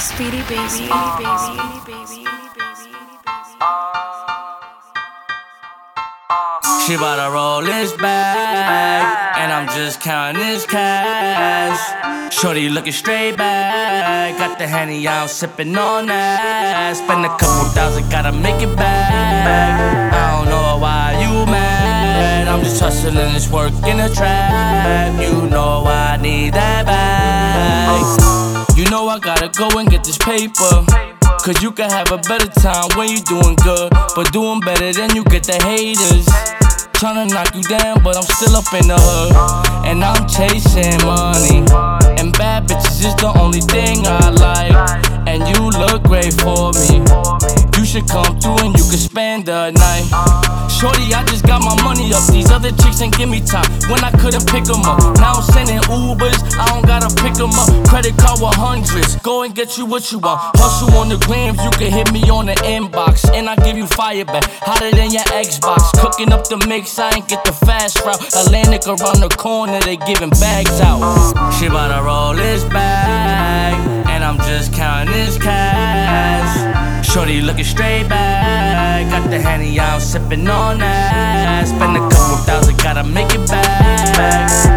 Speedy baby, speedy baby, baby, She bout to roll this bag, and I'm just counting this cash. Shorty looking straight back, got the henny out, sipping on that. Spend a couple thousand, gotta make it back. I don't know why you mad. I'm just hustling this work in the trap. Gotta go and get this paper. Cause you can have a better time when you doing good. But doing better than you get the haters. Tryna knock you down, but I'm still up in the hood. And I'm chasing money. And bad bitches is the only thing I like. And you look great for me. Should come through and you can spend the night. Shorty, I just got my money up. These other chicks ain't give me time when I couldn't pick 'em up. Now I'm sending Ubers, I don't gotta pick 'em up. Credit card with hundreds, go and get you what you want. Hustle on the grams, you can hit me on the inbox. And I give you fire back, hotter than your Xbox. Cooking up the mix, I ain't get the fast route. Atlantic around the corner, they giving bags out. She bout to roll this bag, and I'm just counting this cash. Shorty looking straight back, got the henny out, sipping on that. Spend a couple thousand, gotta make it back.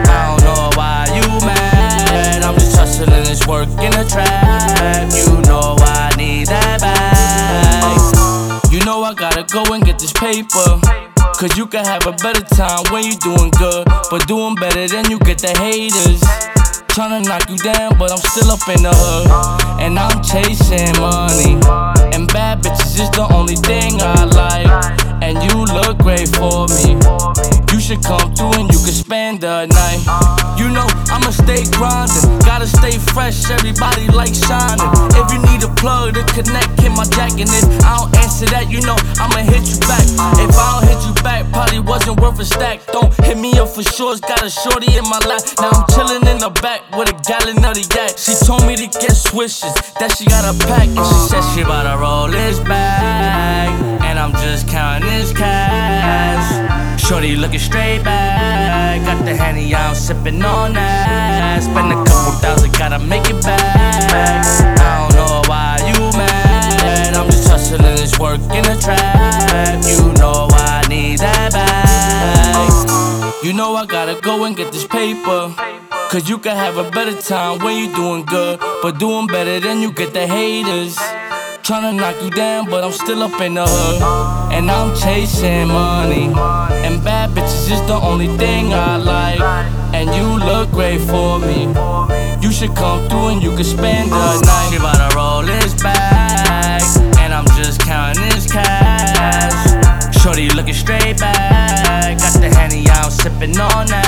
I don't know why you mad. I'm just hustling this work in the trap. You know I need that back. You know I gotta go and get this paper. Cause you can have a better time when you doing good. But doing better than you get the haters. Tryna knock you down, but I'm still up in the hood. And I'm chasing money. Should come through and you can spend the night. You know, I'ma stay grinding. Gotta stay fresh, everybody like shining. If you need a plug to connect, hit my jack. And if I don't answer that, you know, I'ma hit you back. If I don't hit you back, probably wasn't worth a stack. Don't hit me up for sure, got a shorty in my lap. Now I'm chilling in the back with a gallon of the yak. She told me to get swishes, that she got a pack. And she said she about to roll this bag. And I'm just counting this cash. Shorty looking straight back, got the henny out, sipping on that. Spend a couple thousand, gotta make it back. I don't know why you mad. I'm just hustling this work in the trap. You know I need that bag. You know I gotta go and get this paper. Cause you can have a better time when you doing good. But doing better than you get the haters. Tryna knock you down, but I'm still up in the hood. And I'm chasing money. And bad bitches is the only thing I like. And you look great for me. You should come through and you can spend the night. She bout to roll this bag. And I'm just counting this cash. Shorty looking straight back. Got the henny out, sipping on that.